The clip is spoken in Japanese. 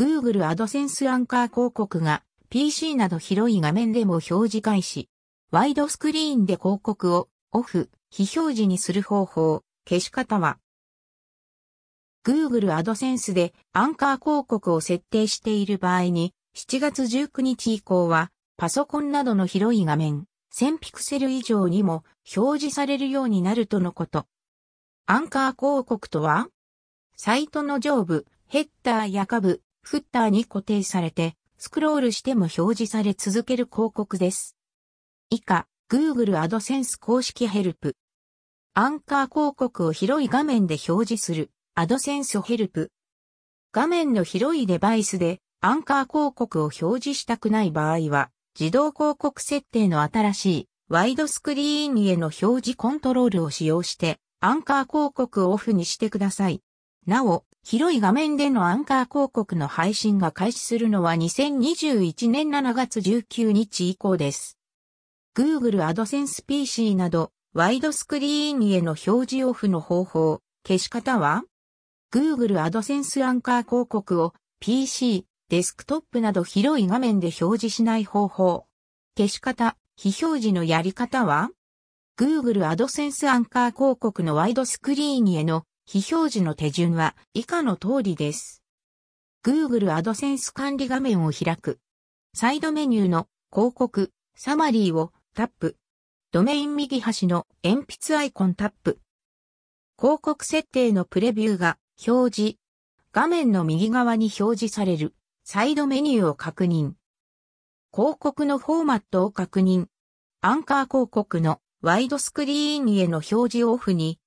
Google AdSense アンカー広告が PC など広い画面でも表示開始。ワイドスクリーンで広告をオフ、非表示にする方法、消し方は Google AdSense でアンカー広告を設定している場合に7月19日以降はパソコンなどの広い画面、1000ピクセル以上にも表示されるようになるとのこと。アンカー広告とはサイトの上部、ヘッダーや下部、フッターに固定されて、スクロールしても表示され続ける広告です。以下、Google AdSense 公式ヘルプ。アンカー広告を広い画面で表示する AdSense ヘルプ。画面の広いデバイスでアンカー広告を表示したくない場合は、自動広告設定の新しいワイドスクリーンへの表示コントロールを使用して、アンカー広告をオフにしてください。なお、広い画面でのアンカー広告の配信が開始するのは2021年7月19日以降です。Google AdSense PC など、ワイドスクリーンへの表示オフの方法、消し方は ?Google AdSense アンカー広告を PC、デスクトップなど広い画面で表示しない方法。消し方、非表示のやり方は ?Google AdSense アンカー広告のワイドスクリーンへの非表示の手順は以下の通りです。Google AdSense 管理画面を開く。サイドメニューの広告、サマリーをタップ。ドメイン右端の鉛筆アイコンタップ。広告設定のプレビューが表示。画面の右側に表示されるサイドメニューを確認。広告のフォーマットを確認。アンカー広告のワイドスクリーンへの表示をオフに